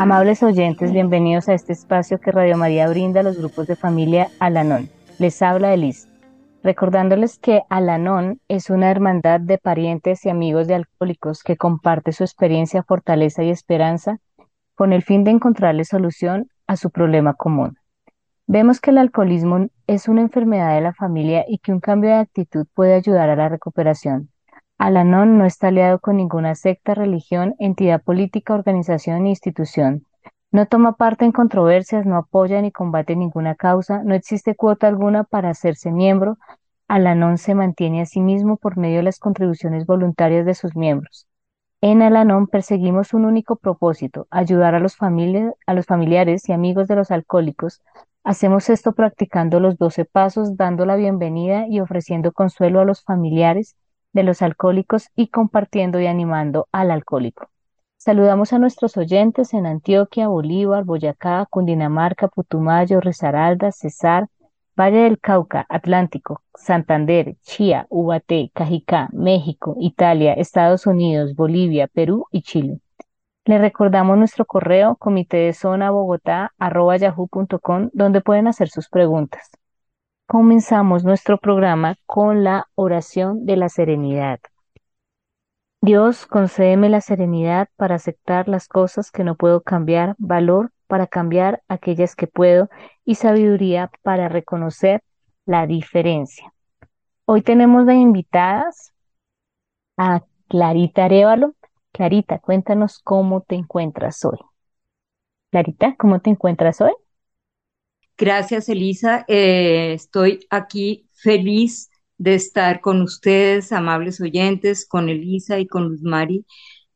Amables oyentes, bienvenidos a este espacio que Radio María brinda a los grupos de familia Alanón. Les habla Elise. Recordándoles que Alanón es una hermandad de parientes y amigos de alcohólicos que comparte su experiencia, fortaleza y esperanza con el fin de encontrarle solución a su problema común. Vemos que el alcoholismo es una enfermedad de la familia y que un cambio de actitud puede ayudar a la recuperación. Alanón no está aliado con ninguna secta, religión, entidad política, organización ni institución. No toma parte en controversias, no apoya ni combate ninguna causa, no existe cuota alguna para hacerse miembro. Alanón se mantiene a sí mismo por medio de las contribuciones voluntarias de sus miembros. En Alanón perseguimos un único propósito, ayudar a los, a los familiares y amigos de los alcohólicos. Hacemos esto practicando los doce pasos, dando la bienvenida y ofreciendo consuelo a los familiares de los alcohólicos y compartiendo y animando al alcohólico. Saludamos a nuestros oyentes en Antioquia, Bolívar, Boyacá, Cundinamarca, Putumayo, Risaralda, Cesar, Valle del Cauca, Atlántico, Santander, Chía, Ubaté, Cajicá, México, Italia, Estados Unidos, Bolivia, Perú y Chile. Le recordamos nuestro correo comité de zona bogotá yahoo.com donde pueden hacer sus preguntas comenzamos nuestro programa con la oración de la serenidad. Dios, concédeme la serenidad para aceptar las cosas que no puedo cambiar, valor para cambiar aquellas que puedo y sabiduría para reconocer la diferencia. Hoy tenemos de invitadas a Clarita Arevalo. Clarita, cuéntanos cómo te encuentras hoy. Clarita, ¿cómo te encuentras hoy? Gracias, Elisa. Eh, estoy aquí feliz de estar con ustedes, amables oyentes, con Elisa y con Luz Mari.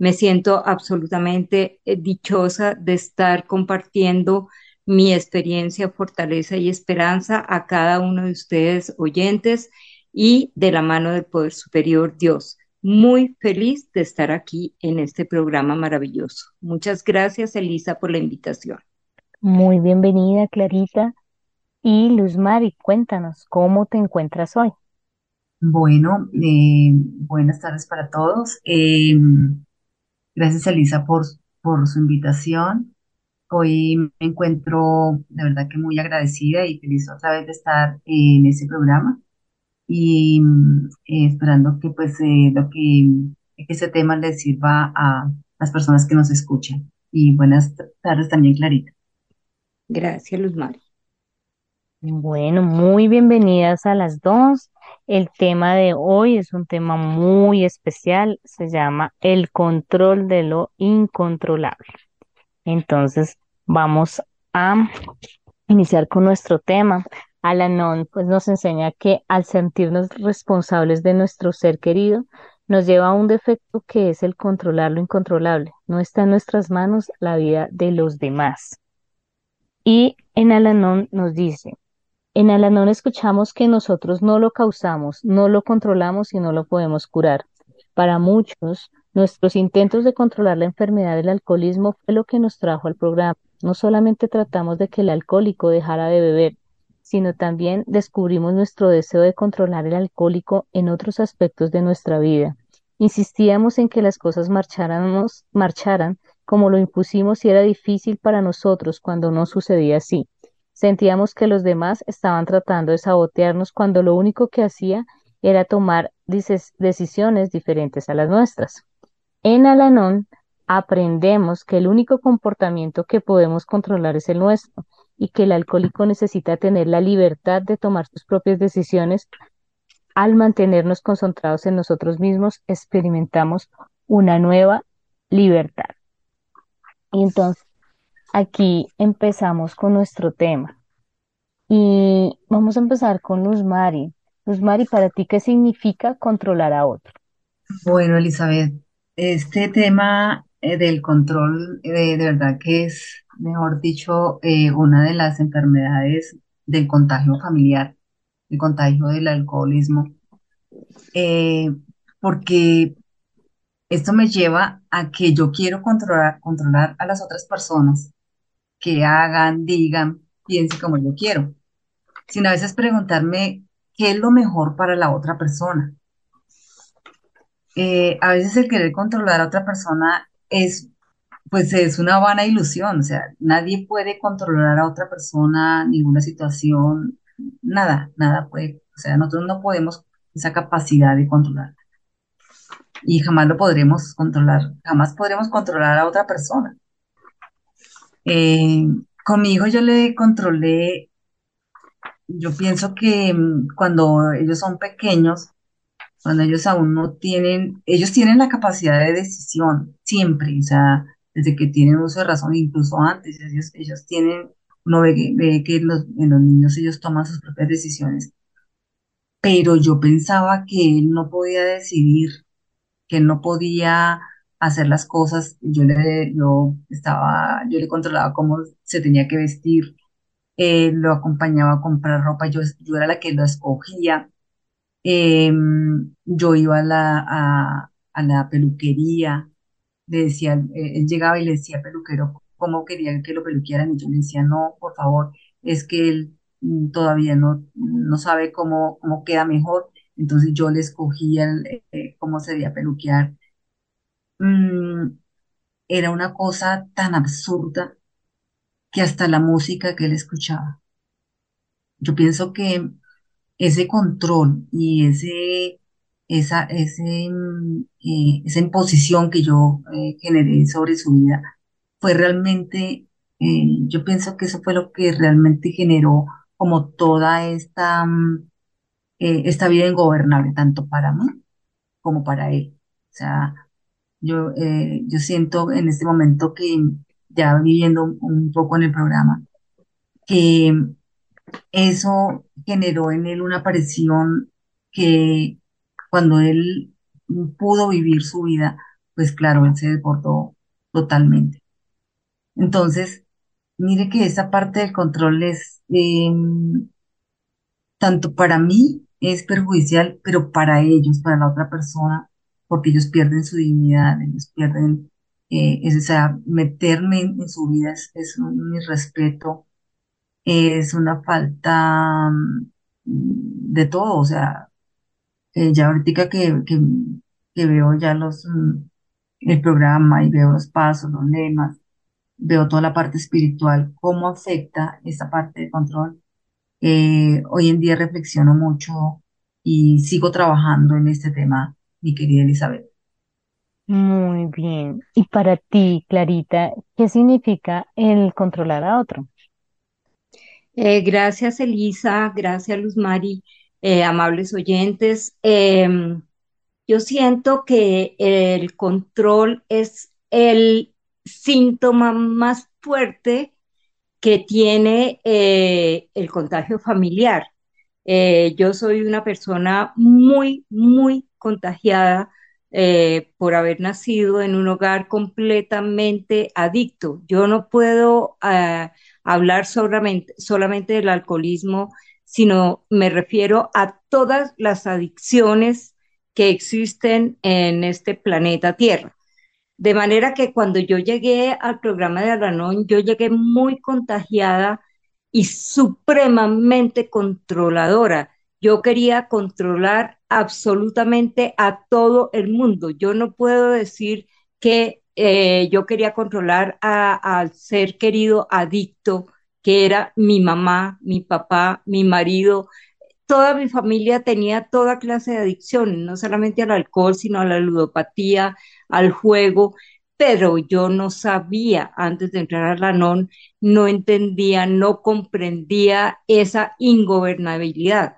Me siento absolutamente eh, dichosa de estar compartiendo mi experiencia, fortaleza y esperanza a cada uno de ustedes oyentes y de la mano del Poder Superior Dios. Muy feliz de estar aquí en este programa maravilloso. Muchas gracias, Elisa, por la invitación. Muy bienvenida, Clarita. Y Luz Mari, cuéntanos, ¿cómo te encuentras hoy? Bueno, eh, buenas tardes para todos. Eh, gracias, Elisa, por, por su invitación. Hoy me encuentro de verdad que muy agradecida y feliz otra vez de estar en ese programa y eh, esperando que pues lo que, que ese tema les sirva a las personas que nos escuchan. Y buenas tardes también, Clarita. Gracias, Luz Mari. Bueno, muy bienvenidas a las dos. El tema de hoy es un tema muy especial, se llama el control de lo incontrolable. Entonces, vamos a iniciar con nuestro tema. Alanon pues nos enseña que al sentirnos responsables de nuestro ser querido, nos lleva a un defecto que es el controlar lo incontrolable. No está en nuestras manos la vida de los demás. Y en Alanon nos dice, en Alanón escuchamos que nosotros no lo causamos, no lo controlamos y no lo podemos curar. Para muchos, nuestros intentos de controlar la enfermedad del alcoholismo fue lo que nos trajo al programa. No solamente tratamos de que el alcohólico dejara de beber, sino también descubrimos nuestro deseo de controlar el alcohólico en otros aspectos de nuestra vida. Insistíamos en que las cosas marcharan como lo impusimos y era difícil para nosotros cuando no sucedía así. Sentíamos que los demás estaban tratando de sabotearnos cuando lo único que hacía era tomar decisiones diferentes a las nuestras. En Alanón aprendemos que el único comportamiento que podemos controlar es el nuestro y que el alcohólico necesita tener la libertad de tomar sus propias decisiones. Al mantenernos concentrados en nosotros mismos, experimentamos una nueva libertad. Y entonces, aquí empezamos con nuestro tema. Y vamos a empezar con Luz Mari. Luz Mari, para ti, ¿qué significa controlar a otro? Bueno, Elizabeth, este tema eh, del control, eh, de verdad que es, mejor dicho, eh, una de las enfermedades del contagio familiar, el contagio del alcoholismo, porque esto me lleva a que yo quiero controlar, controlar a las otras personas que hagan, digan, piense como yo quiero, sino a veces preguntarme qué es lo mejor para la otra persona. Eh, a veces el querer controlar a otra persona es, pues es una vana ilusión, o sea, nadie puede controlar a otra persona, ninguna situación, nada, nada puede, o sea, nosotros no podemos esa capacidad de controlar y jamás lo podremos controlar, jamás podremos controlar a otra persona. Eh, conmigo yo le controlé, yo pienso que mm, cuando ellos son pequeños, cuando ellos aún no tienen, ellos tienen la capacidad de decisión siempre, o sea, desde que tienen uso de razón, incluso antes, ellos, ellos tienen, uno ve, que, ve que los, en los niños ellos toman sus propias decisiones, pero yo pensaba que él no podía decidir, que no podía hacer las cosas, yo le, yo estaba, yo le controlaba cómo se tenía que vestir, eh, lo acompañaba a comprar ropa, yo, yo era la que lo escogía, Em, yo iba a la, a, la peluquería, le decía, eh, él llegaba y le decía peluquero cómo quería que lo peluquieran y yo le decía, no, por favor, es que él mm, todavía no, no sabe cómo, cómo queda mejor, entonces yo le escogía eh, cómo se debía peluquear. Mm, era una cosa tan absurda que hasta la música que él escuchaba. Yo pienso que ese control y ese, esa, ese, mm, eh, esa imposición que yo eh, generé sobre su vida fue realmente, eh, yo pienso que eso fue lo que realmente generó como toda esta, mm, esta vida ingobernable, tanto para mí como para él. O sea, yo, yo siento en este momento que ya viviendo un poco en el programa, que eso generó en él una aparición que cuando él pudo vivir su vida, pues claro, él se desbordó totalmente. Entonces, mire que esa parte del control es, em, tanto para mí es perjudicial, pero para ellos, para la otra persona, porque ellos pierden su dignidad, ellos pierden, eh, o sea, meterme en, su vida es, un irrespeto es una falta mm, de todo, o sea, eh, ya ahorita que, que, que veo ya los, mm, el programa y veo los pasos, los lemas, veo toda la parte espiritual, cómo afecta esa parte de control. Eh, hoy en día reflexiono mucho y sigo trabajando en este tema, mi querida Elizabeth. Muy bien. Y para ti, Clarita, ¿qué significa el controlar a otro? Eh, gracias, Elisa. Gracias, Luz Mari. Eh, amables oyentes. Em, yo siento que el control es el síntoma más fuerte que tiene eh, el contagio familiar. yo soy una persona muy, muy contagiada por haber nacido en un hogar completamente adicto. Yo no puedo ah, hablar solamente, solamente del alcoholismo, sino me refiero a todas las adicciones que existen en este planeta Tierra. De manera que cuando yo llegué al programa de Alanón, yo llegué muy contagiada y supremamente controladora. Yo quería controlar absolutamente a todo el mundo. Yo no puedo decir que eh, yo quería controlar al ser querido adicto, que era mi mamá, mi papá, mi marido. Toda mi familia tenía toda clase de adicciones, no solamente al alcohol, sino a la ludopatía, al juego, pero yo no sabía antes de entrar a la NON, no entendía, no comprendía esa ingobernabilidad.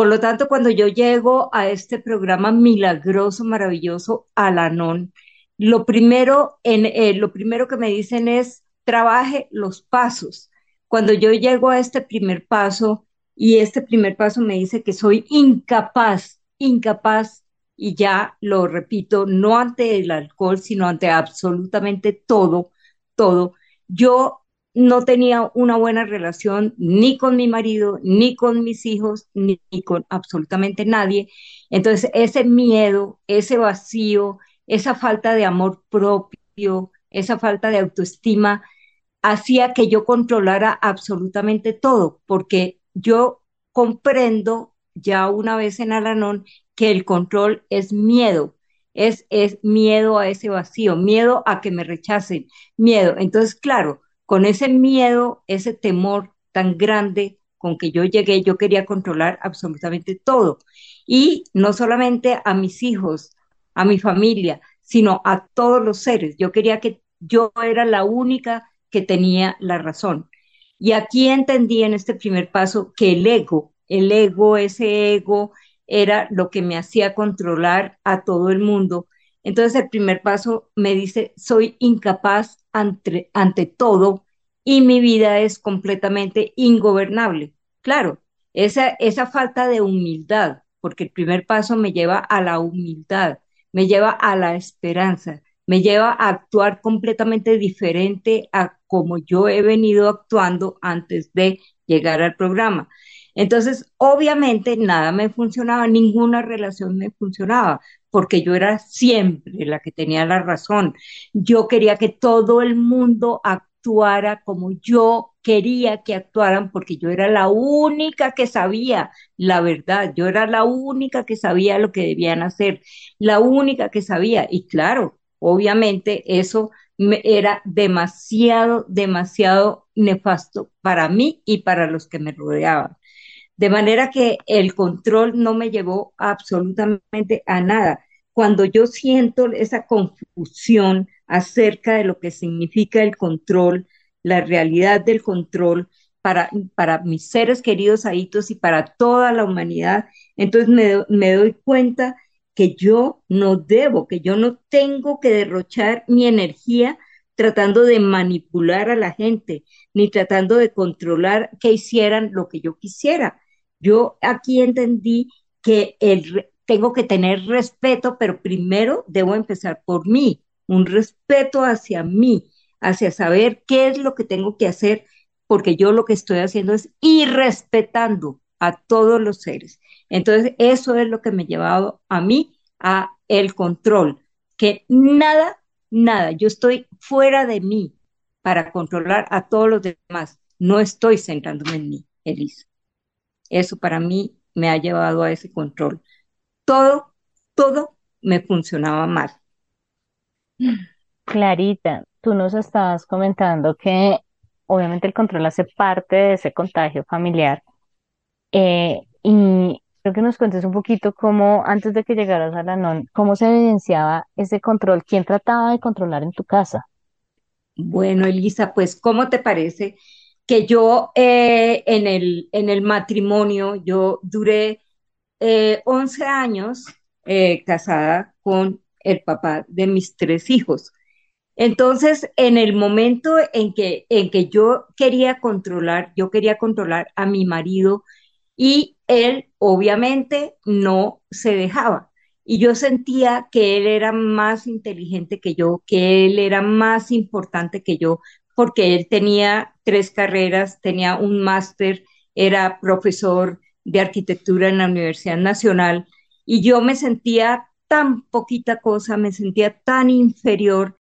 Por lo tanto, cuando yo llego a este programa milagroso, maravilloso, a la NON, lo primero, en, eh, lo primero que me dicen es, trabaje los pasos. Cuando yo llego a este primer paso y este primer paso me dice que soy incapaz, incapaz, y ya lo repito, no ante el alcohol, sino ante absolutamente todo, todo. Yo no tenía una buena relación ni con mi marido, ni con mis hijos, ni con absolutamente nadie. Entonces, ese miedo, ese vacío, esa falta de amor propio, esa falta de autoestima, hacía que yo controlara absolutamente todo, porque yo comprendo ya una vez en Alanón que el control es miedo, es, es miedo a ese vacío, miedo a que me rechacen, miedo. Entonces, claro, con ese miedo, ese temor tan grande con que yo llegué, yo quería controlar absolutamente todo. Y no solamente a mis hijos, a mi familia, sino a todos los seres. Yo quería que yo era la única que tenía la razón. Y aquí entendí en este primer paso que el ego, el ego, ese ego, era lo que me hacía controlar a todo el mundo. Entonces el primer paso me dice, soy incapaz ante, todo y mi vida es completamente ingobernable. Claro, esa, esa falta de humildad, porque el primer paso me lleva a la humildad, me lleva a la esperanza, me lleva a actuar completamente diferente a como yo he venido actuando antes de llegar al programa. Entonces, obviamente, nada me funcionaba, ninguna relación me funcionaba, porque yo era siempre la que tenía la razón. Yo quería que todo el mundo actuara como yo quería que actuaran, porque yo era la única que sabía la verdad, yo era la única que sabía lo que debían hacer, la única que sabía. Y claro, obviamente eso era demasiado, demasiado nefasto para mí y para los que me rodeaban. De manera que el control no me llevó absolutamente a nada. Cuando yo siento esa confusión acerca de lo que significa el control, la realidad del control para, para mis seres queridos ahitos y para toda la humanidad, entonces me, me doy cuenta que yo no debo, que yo no tengo que derrochar mi energía tratando de manipular a la gente, ni tratando de controlar que hicieran lo que yo quisiera. Yo aquí entendí que el, tengo que tener respeto, pero primero debo empezar por mí, un respeto hacia mí, hacia saber qué es lo que tengo que hacer, porque yo lo que estoy haciendo es ir respetando a todos los seres. Entonces, eso es lo que me ha llevado a mí a el control, que nada, nada, yo estoy fuera de mí para controlar a todos los demás. No estoy centrándome en mí, Elisa. Eso para mí me ha llevado a ese control. Todo, todo me funcionaba mal. Clarita, tú nos estabas comentando que obviamente el control hace parte de ese contagio familiar. Eh, y creo que nos cuentes un poquito cómo, antes de que llegaras a la NON, cómo se evidenciaba ese control, quién trataba de controlar en tu casa. Bueno, Elisa, pues, ¿cómo te parece que yo eh, en, el, en el matrimonio, yo duré 11 eh, años eh, casada con el papá de mis tres hijos. Entonces, en el momento en que, en que yo quería controlar, yo quería controlar a mi marido y él obviamente no se dejaba. Y yo sentía que él era más inteligente que yo, que él era más importante que yo, porque él tenía tres carreras, tenía un máster, era profesor de arquitectura en la Universidad Nacional y yo me sentía tan poquita cosa, me sentía tan inferior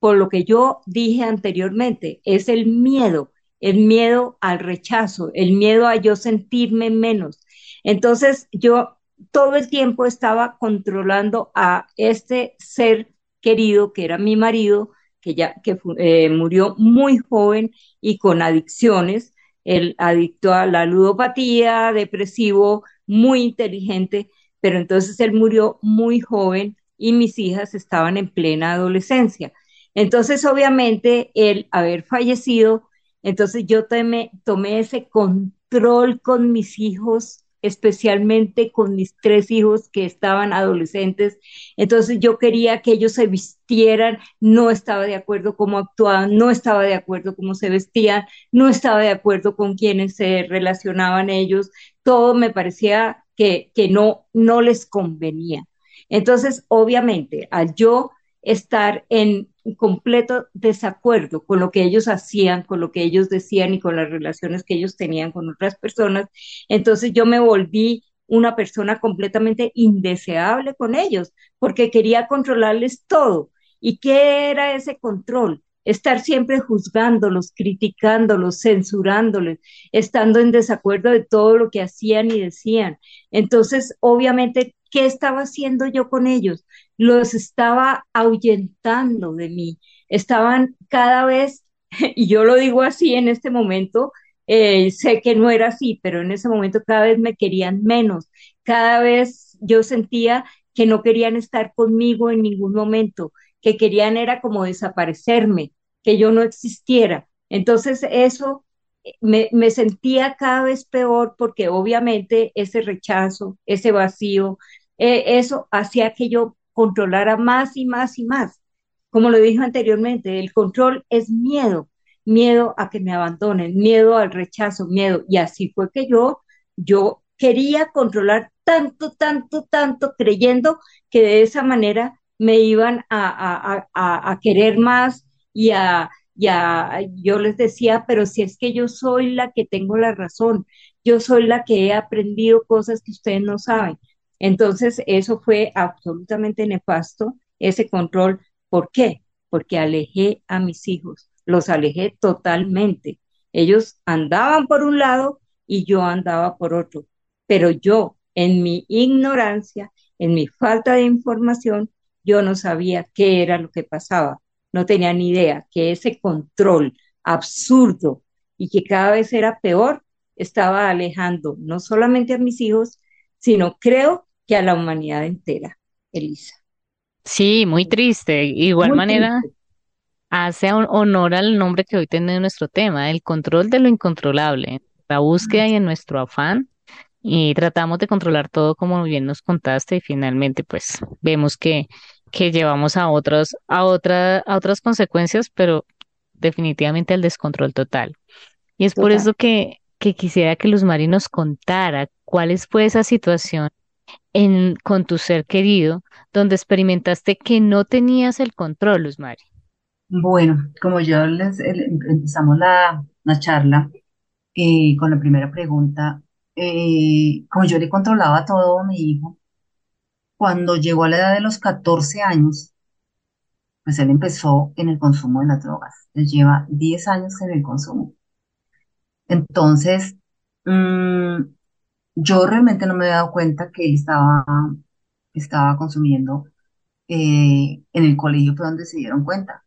por lo que yo dije anteriormente, es el miedo, el miedo al rechazo, el miedo a yo sentirme menos. Entonces yo todo el tiempo estaba controlando a este ser querido que era mi marido, que ya que eh, murió muy joven y con adicciones, el adicto a la ludopatía, depresivo, muy inteligente, pero entonces él murió muy joven y mis hijas estaban en plena adolescencia. Entonces, obviamente, el haber fallecido, entonces yo tomé, tomé ese control con mis hijos especialmente con mis tres hijos que estaban adolescentes. Entonces yo quería que ellos se vistieran, no estaba de acuerdo cómo actuaban, no estaba de acuerdo cómo se vestían, no estaba de acuerdo con quienes se relacionaban ellos, todo me parecía que, que no, no les convenía. Entonces, obviamente, al yo estar en completo desacuerdo con lo que ellos hacían, con lo que ellos decían y con las relaciones que ellos tenían con otras personas. Entonces yo me volví una persona completamente indeseable con ellos porque quería controlarles todo. ¿Y qué era ese control? estar siempre juzgándolos, criticándolos, censurándoles, estando en desacuerdo de todo lo que hacían y decían. Entonces, obviamente, ¿qué estaba haciendo yo con ellos? Los estaba ahuyentando de mí. Estaban cada vez, y yo lo digo así en este momento, eh, sé que no era así, pero en ese momento cada vez me querían menos, cada vez yo sentía que no querían estar conmigo en ningún momento, que querían era como desaparecerme, que yo no existiera. Entonces eso eh, me, me, sentía cada vez peor porque obviamente ese rechazo, ese vacío, eh, eso hacía que yo controlara más y más y más. Como lo dije anteriormente, el control es miedo, miedo a que me abandonen, miedo al rechazo, miedo. Y así fue que yo, yo quería controlar tanto, tanto, tanto, creyendo que de esa manera me iban a, a, a, querer más y a, y yo les decía, pero si es que yo soy la que tengo la razón, yo soy la que he aprendido cosas que ustedes no saben. Entonces, eso fue absolutamente nefasto, ese control. ¿Por qué? Porque alejé a mis hijos, los alejé totalmente. Ellos andaban por un lado y yo andaba por otro, pero yo, en mi ignorancia, en mi falta de información, yo no sabía qué era lo que pasaba, no tenía ni idea que ese control absurdo y que cada vez era peor, estaba alejando no solamente a mis hijos, sino creo que a la humanidad entera, Elisa. Sí, muy triste. Igual manera, hace honor al nombre que hoy tiene nuestro tema, el control de lo incontrolable, la búsqueda y en nuestro afán. Y tratamos de controlar todo como bien nos contaste y finalmente pues vemos que, que llevamos a otros, a otra, a otras consecuencias, pero definitivamente al descontrol total. Y es por eso que, que quisiera que Luz Mari nos contara cuál fue esa situación en, con tu ser querido donde experimentaste que no tenías el control, Luz Mari. Bueno, como yo les empezamos la, charla eh, con la primera pregunta, eh, como yo le controlaba todo a mi hijo, cuando llegó a la edad de los 14 años, pues él empezó en el consumo de las drogas. Él lleva 10 años en el consumo. Entonces, mm, yo realmente no me había dado cuenta que él estaba, estaba consumiendo. Eh, en el colegio fue donde se dieron cuenta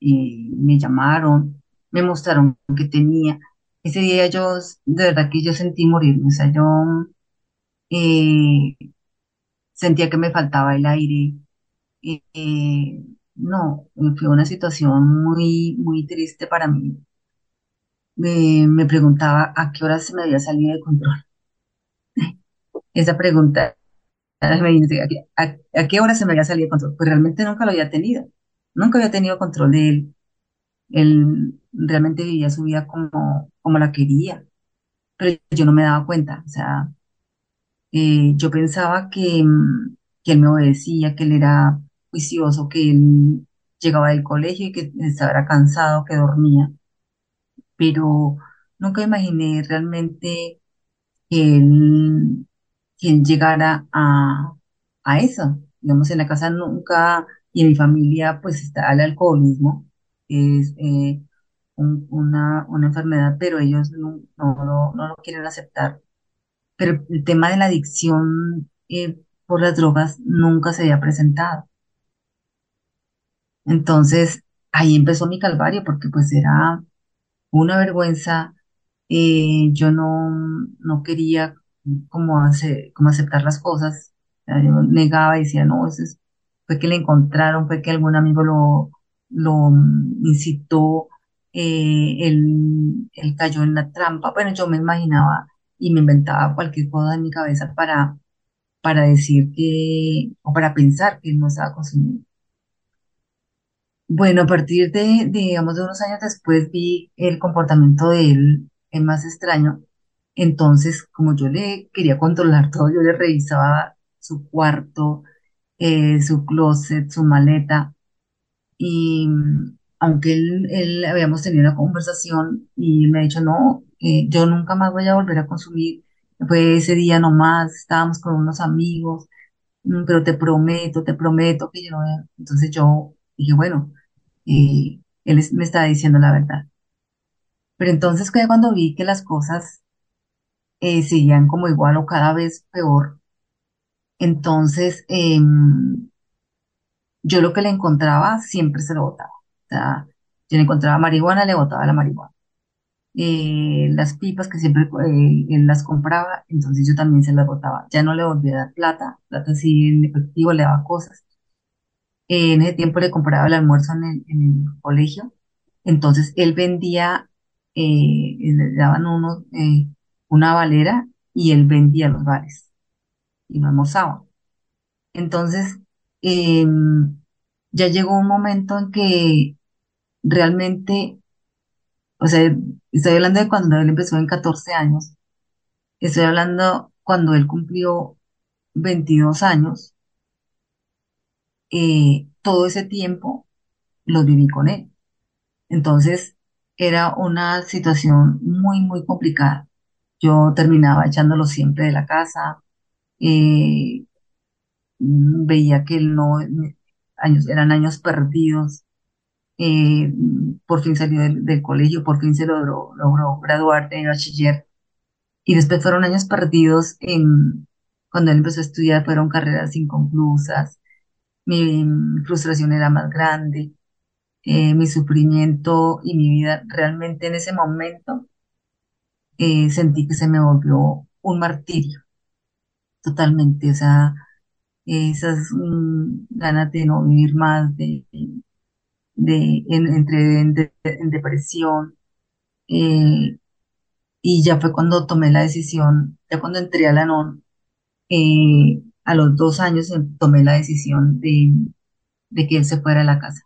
y me llamaron, me mostraron que tenía. Ese día yo, de verdad que yo sentí morirme, o sea, yo eh, sentía que me faltaba el aire. Eh, no, fue una situación muy, muy triste para mí. me preguntaba a qué hora se me había salido de control. Esa pregunta ¿a, qué hora se me había salido de control? Pues realmente nunca lo había tenido. Nunca había tenido control de él. Él realmente vivía su vida como, como la quería, pero yo no me daba cuenta. O sea, eh, yo pensaba que, que él me obedecía, que él era juicioso, que él llegaba del colegio y que estaba cansado, que dormía, pero nunca imaginé realmente que él, él llegara a, a eso. Digamos, en la casa nunca y en mi familia pues está el alcoholismo, es eh, una, una, enfermedad, pero ellos no, no, no, lo quieren aceptar. Pero el tema de la adicción eh, por las drogas nunca se había presentado. Entonces, ahí empezó mi calvario, porque pues era una vergüenza. Eh, yo no, no quería como, hacer, como aceptar las cosas. Yo negaba y decía, no, eso es fue que le encontraron, fue que algún amigo lo, lo incitó, eh, él, cayó en la trampa. Bueno, yo me imaginaba y me inventaba cualquier cosa en mi cabeza para, para decir que, o para pensar que él no estaba consumiendo. Bueno, a partir de, digamos, de unos años después vi el comportamiento de él es más extraño. Entonces, como yo le quería controlar todo, yo le revisaba su cuarto, eh, su closet, su maleta. Y mm, aunque él, habíamos tenido una conversación y me ha dicho, no, eh, yo nunca más voy a volver a consumir. Fue ese día nomás, estábamos con unos amigos, mm, pero te prometo, te prometo que yo no Entonces yo dije, bueno, eh, él me estaba diciendo la verdad. Pero entonces cuando vi que las cosas eh, seguían como igual o cada vez peor, entonces em, yo lo que le encontraba siempre se lo botaba. O sea, yo le encontraba marihuana, le botaba la marihuana. Eh, las pipas que siempre eh, él las compraba, entonces yo también se las botaba. Ya no le volví a dar plata, plata sí en efectivo, le daba cosas. Eh, en ese tiempo le compraba el almuerzo en el, en el colegio, entonces él vendía, eh, le daban unos, eh, una valera y él vendía los bares y no almorzaba. Entonces, em, ya llegó un momento en que realmente, o sea, estoy hablando de cuando él empezó en 14 años, estoy hablando cuando él cumplió 22 años, eh, todo ese tiempo lo viví con él. Entonces, era una situación muy, muy complicada. Yo terminaba echándolo siempre de la casa, eh, veía que él no, eran años perdidos, eh, por fin salió del, colegio, por fin se logró, logró graduar de bachiller, y después fueron años perdidos en, cuando él empezó a estudiar, fueron carreras inconclusas, mi frustración era más grande, eh, mi sufrimiento y mi vida realmente en ese momento eh, sentí que se me volvió un martirio totalmente, o sea, esas mm, ganas de no vivir más, de, de en, entre en, de- depresión, eh, y ya fue cuando tomé la decisión, ya cuando entré a la NON, eh, a los dos años eh, tomé la decisión de, de que él se fuera de la casa.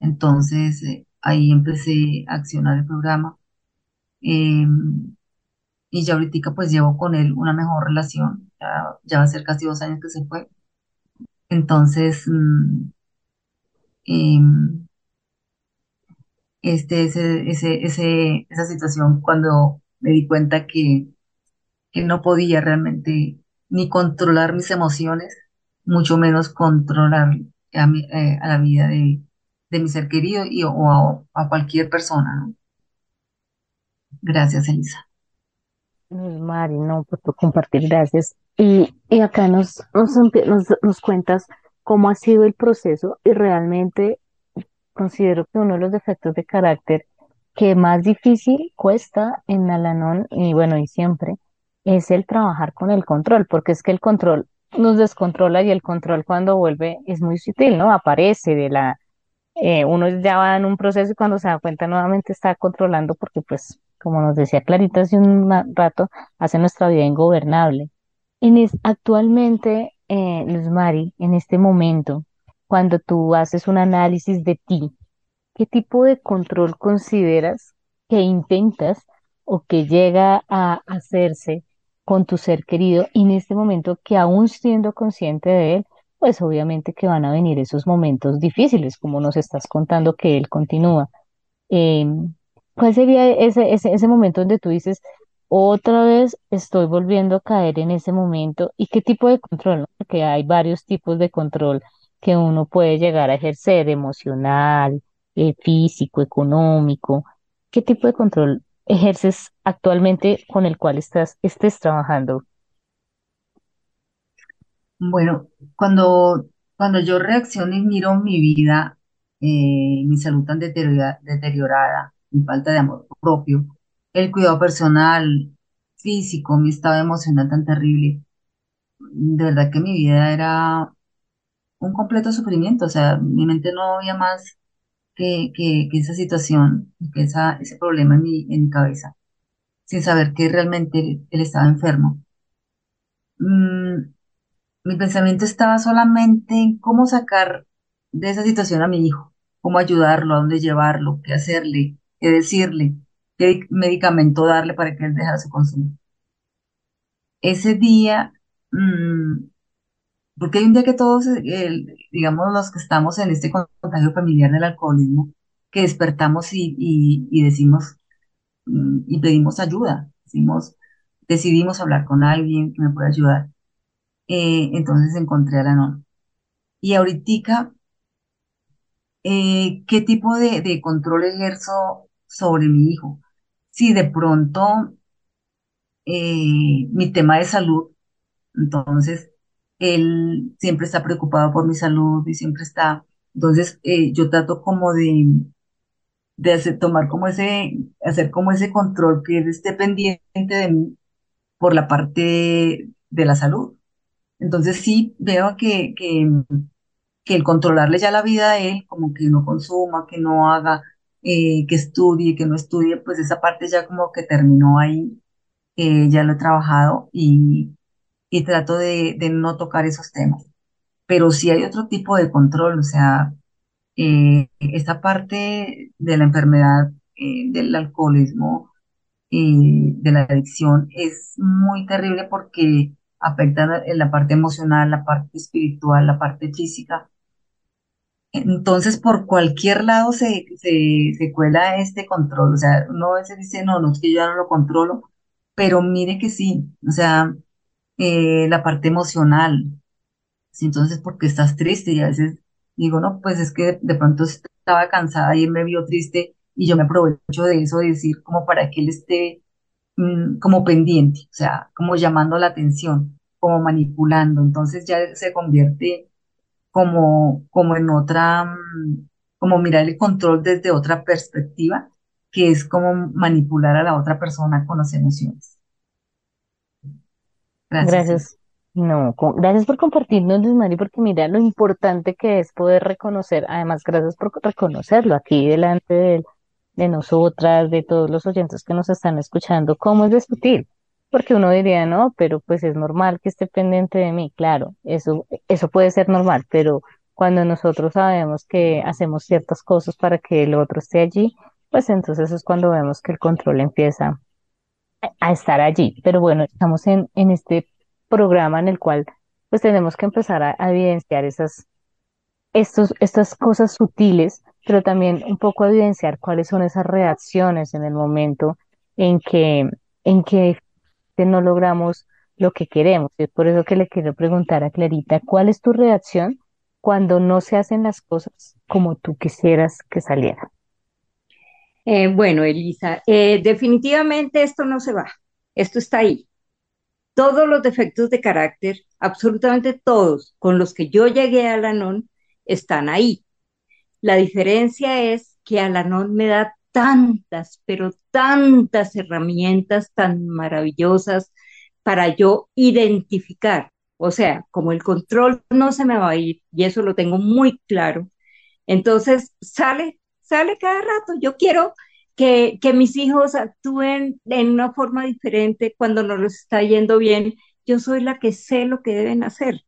Entonces, eh, ahí empecé a accionar el programa. Eh, y ya ahorita pues llevo con él una mejor relación, ya, ya va a ser casi dos años que se fue. Entonces, mm, em, este, ese, ese, ese, esa situación cuando me di cuenta que, que no podía realmente ni controlar mis emociones, mucho menos controlar a, mi- eh, a la vida de, de mi ser querido y, o a, a cualquier persona, ¿no? Gracias, Elisa. Mari, no, por compartir, gracias. Y, y acá nos, nos, nos, nos cuentas cómo ha sido el proceso y realmente considero que uno de los defectos de carácter que más difícil cuesta en Alanon y bueno, y siempre, es el trabajar con el control, porque es que el control nos descontrola y el control cuando vuelve es muy sutil, ¿no? Aparece de la, eh, uno ya va en un proceso y cuando se da cuenta nuevamente está controlando porque pues, como nos decía Clarita hace un rato, hace nuestra vida ingobernable. En es- actualmente, eh, Luz Mari, en este momento, cuando tú haces un análisis de ti, ¿Qué tipo de control consideras que intentas o que llega a hacerse con tu ser querido en este momento que aún siendo consciente de él, pues obviamente que van a venir esos momentos difíciles, como nos estás contando que él continúa? Em, ¿cuál sería ese, ese, ese momento donde tú dices, otra vez estoy volviendo a caer en ese momento? ¿Y qué tipo de control? Porque hay varios tipos de control que uno puede llegar a ejercer, emocional, eh, físico, económico. ¿Qué tipo de control ejerces actualmente con el cual estás, estés trabajando? Bueno, cuando, cuando yo reacciono y miro mi vida, eh, mi salud tan deteriora- deteriorada, mi falta de amor propio, el cuidado personal, físico, mi estado emocional tan terrible, de verdad que mi vida era un completo sufrimiento, o sea, mi mente no había más que, que, esa situación, que esa, ese problema en mi, en mi cabeza, sin saber que realmente él, él estaba enfermo. Mm, Mi pensamiento estaba solamente en cómo sacar de esa situación a mi hijo, cómo ayudarlo, a dónde llevarlo, qué hacerle, qué decirle, qué medicamento darle para que él dejara su consumo. Ese día, mm, porque hay un día que todos, digamos, los que estamos en este contagio familiar del alcoholismo, que despertamos y, y- y decimos, mm, y pedimos ayuda, decimos, decidimos hablar con alguien que me pueda ayudar. Eh, entonces encontré a la nona. Y ahorita eh, ¿qué tipo de, de control ejerzo sobre mi hijo? Si de pronto eh, mi tema de salud, entonces él siempre está preocupado por mi salud y siempre está, entonces eh, yo trato como de, de hacer, tomar como ese, hacer como ese control que él esté pendiente de mí por la parte de la salud. Entonces sí veo que, que, que el controlarle ya la vida a él, como que no consuma, que no haga, eh, que estudie, que no estudie, pues esa parte ya como que terminó ahí, eh, ya lo he trabajado y, y trato de, no tocar esos temas. Pero sí hay otro tipo de control, o sea, eh, esta parte de la enfermedad eh, del alcoholismo de la adicción es muy terrible porque afecta en la parte emocional, la parte espiritual, la parte física. Entonces, por cualquier lado se, se, se cuela este control. O sea, uno a veces dice, no, no es que yo ya no lo controlo, pero mire que sí. O sea, eh, la parte emocional. Entonces, porque estás triste? Y a veces digo, no, pues es que de pronto estaba cansada y él me vio triste y yo me aprovecho de eso, de decir como para que él esté mm, como pendiente, o sea, como llamando la atención, como manipulando. Entonces ya se convierte como, como en otra, mm, como mirar el control desde otra perspectiva, que es como manipular a la otra persona con las emociones. Gracias. Gracias. No, gracias por compartirnos, Luz Mari, porque mira lo importante que es poder reconocer, además, gracias por reconocerlo aquí delante de, de nosotras, de todos los oyentes que nos están escuchando, cómo es de sutil, porque uno diría, no, pero pues es normal que esté pendiente de mí, claro, eso, eso puede ser normal, pero cuando nosotros sabemos que hacemos ciertas cosas para que el otro esté allí, pues entonces es cuando vemos que el control empieza a estar allí. Pero bueno, estamos en, en este programa en el cual pues tenemos que empezar a, a evidenciar esas, estos, estas cosas sutiles, pero también un poco evidenciar cuáles son esas reacciones en el momento en que, en que no logramos lo que queremos. Es por eso que le quiero preguntar a Clarita, ¿cuál es tu reacción cuando no se hacen las cosas como tú quisieras que salieran? Eh, bueno, Elisa, eh, definitivamente esto no se va, esto está ahí. Todos los defectos de carácter, absolutamente todos con los que yo llegué a Lanón, están ahí. La diferencia es que Alanón me da tantas, pero tantas herramientas tan maravillosas para yo identificar. O sea, como el control no se me va a ir, y eso lo tengo muy claro, entonces sale, sale cada rato. Yo quiero que, que mis hijos actúen en una forma diferente cuando no les está yendo bien. Yo soy la que sé lo que deben hacer,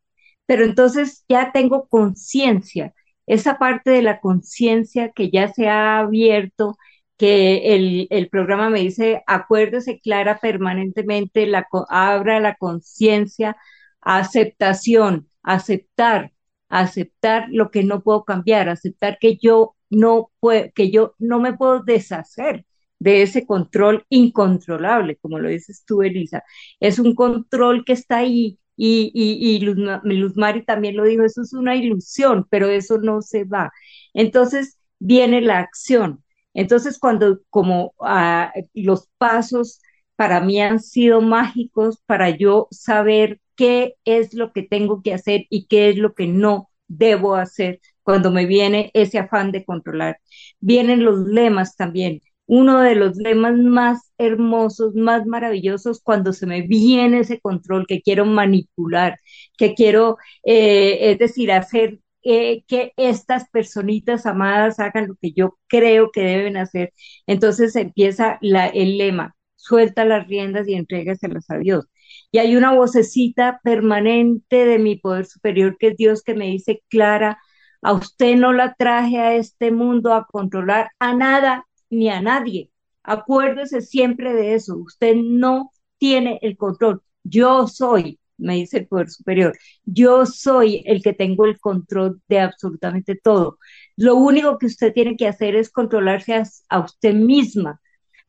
pero entonces ya tengo conciencia esa parte de la conciencia que ya se ha abierto, que el, el, programa me dice, acuérdese clara permanentemente, la, abra la conciencia, aceptación, aceptar, aceptar lo que no puedo cambiar, aceptar que yo no puedo, que yo no me puedo deshacer de ese control incontrolable, como lo dices tú, Elisa. Es un control que está ahí, y, y, y Luz, Mari también lo dijo, eso es una ilusión, pero eso no se va. Entonces viene la acción. Entonces cuando como uh, los pasos para mí han sido mágicos para yo saber qué es lo que tengo que hacer y qué es lo que no debo hacer cuando me viene ese afán de controlar. Vienen los lemas también uno de los lemas más hermosos, más maravillosos, cuando se me viene ese control que quiero manipular, que quiero, eh, es decir, hacer eh, que estas personitas amadas hagan lo que yo creo que deben hacer. Entonces empieza la, el lema, suelta las riendas y entrégaselas a Dios. Y hay una vocecita permanente de mi poder superior, que es Dios, que me dice, Clara, a usted no la traje a este mundo a controlar a nada, ni a nadie. Acuérdese siempre de eso. Usted no tiene el control. Yo soy, me dice el poder superior, yo soy el que tengo el control de absolutamente todo. Lo único que usted tiene que hacer es controlarse a, usted misma.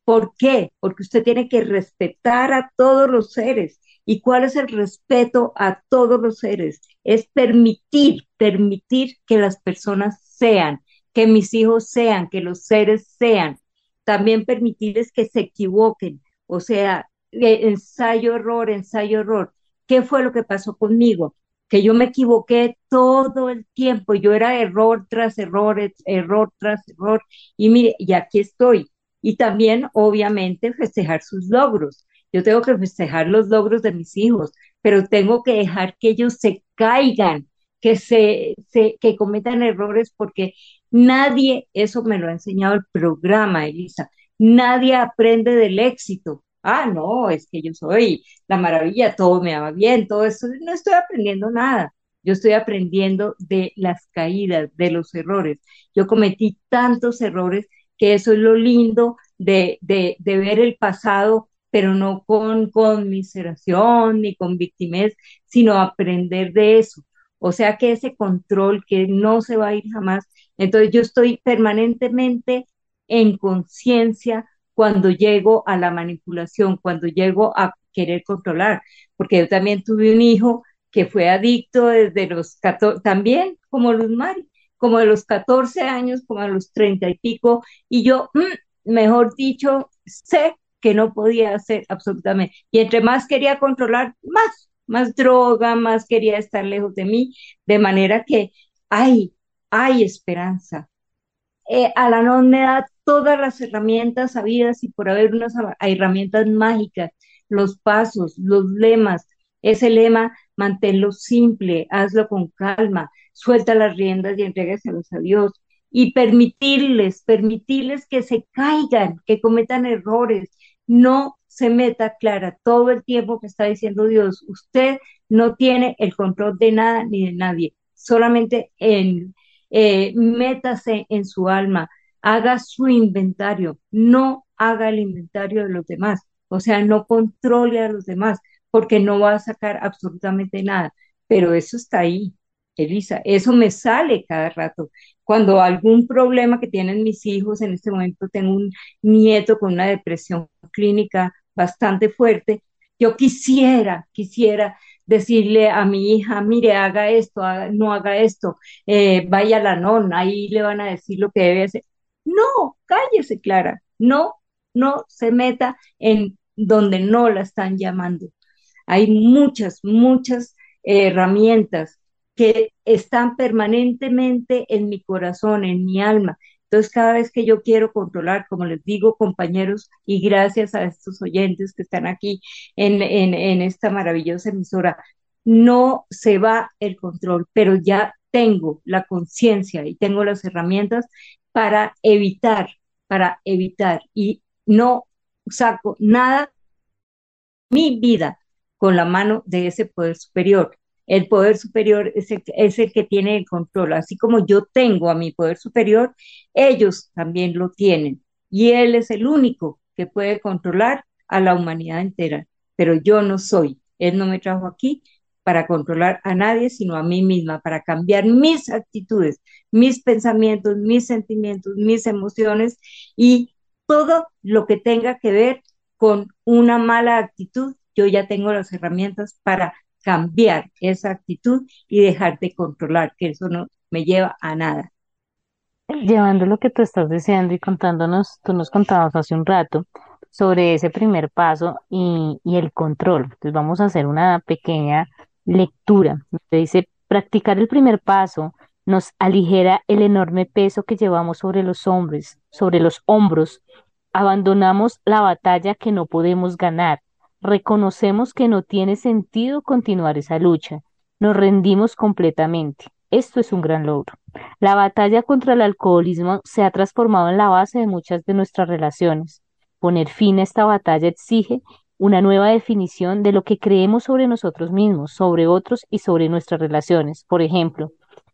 ¿Por qué? Porque usted tiene que respetar a todos los seres. ¿Y cuál es el respeto a todos los seres? Es permitir, permitir que las personas sean, que mis hijos sean, que los seres sean. También permitirles que se equivoquen, o sea, eh, ensayo, error, ensayo, error. ¿Qué fue lo que pasó conmigo? Que yo me equivoqué todo el tiempo, yo era error tras error, error tras error, y mire, y aquí estoy. Y también, obviamente, festejar sus logros. Yo tengo que festejar los logros de mis hijos, pero tengo que dejar que ellos se caigan, que se, se que cometan errores, porque nadie, eso me lo ha enseñado el programa, Elisa, nadie aprende del éxito. Ah, no, es que yo soy la maravilla, todo me va bien, todo eso, no estoy aprendiendo nada. Yo estoy aprendiendo de las caídas, de los errores. Yo cometí tantos errores que eso es lo lindo de, de, de ver el pasado, pero no con conmiseración ni con victimez, sino aprender de eso. O sea que ese control que no se va a ir jamás. Entonces yo estoy permanentemente en conciencia cuando llego a la manipulación, cuando llego a querer controlar, porque yo también tuve un hijo que fue adicto desde los 14, también como Luz Mari, como de los 14 años, como a los 30 y pico, y yo, mm, mejor dicho, sé que no podía hacer absolutamente. Y entre más quería controlar, más, más droga, más quería estar lejos de mí, de manera que hay, hay esperanza. Eh, Alanon me da todas las herramientas sabidas y por haber unas herramientas mágicas, los pasos, los lemas. Ese lema, manténlo simple, hazlo con calma, suelta las riendas y entrégaselos a Dios. Y permitirles, permitirles que se caigan, que cometan errores. No se meta clara todo el tiempo que está diciendo Dios. Usted no tiene el control de nada ni de nadie. Solamente en, eh, métase en su alma, haga su inventario, no haga el inventario de los demás, o sea, no controle a los demás, porque no va a sacar absolutamente nada, pero eso está ahí, Elisa, eso me sale cada rato. Cuando algún problema que tienen mis hijos, en este momento tengo un nieto con una depresión clínica bastante fuerte, yo quisiera, quisiera decirle a mi hija, mire, haga esto, no haga esto, eh, vaya a la non, ahí le van a decir lo que debe hacer. No, cállese, Clara, no, no se meta en donde no la están llamando. Hay muchas, muchas herramientas que están permanentemente en mi corazón, en mi alma. Entonces, cada vez que yo quiero controlar, como les digo, compañeros, y gracias a estos oyentes que están aquí en, en esta maravillosa emisora, no se va el control, pero ya tengo la conciencia y tengo las herramientas para evitar, para evitar y no saco nada mi vida con la mano de ese poder superior. El poder superior es el, es el, que tiene el control. Así como yo tengo a mi poder superior, ellos también lo tienen. Y Él es el único que puede controlar a la humanidad entera. Pero yo no soy. Él no me trajo aquí para controlar a nadie, sino a mí misma, para cambiar mis actitudes, mis pensamientos, mis sentimientos, mis emociones y todo lo que tenga que ver con una mala actitud, yo ya tengo las herramientas para cambiar esa actitud y dejar de controlar, que eso no me lleva a nada. Llevando lo que tú estás diciendo y contándonos, tú nos contabas hace un rato sobre ese primer paso y, y el control. Entonces vamos a hacer una pequeña Lectura. Usted dice, practicar el primer paso nos aligera el enorme peso que llevamos sobre los hombres, sobre los hombros. Abandonamos la batalla que no podemos ganar. Reconocemos que no tiene sentido continuar esa lucha. Nos rendimos completamente. Esto es un gran logro. La batalla contra el alcoholismo se ha transformado en la base de muchas de nuestras relaciones. Poner fin a esta batalla exige una nueva definición de lo que creemos sobre nosotros mismos, sobre otros y sobre nuestras relaciones. Por ejemplo,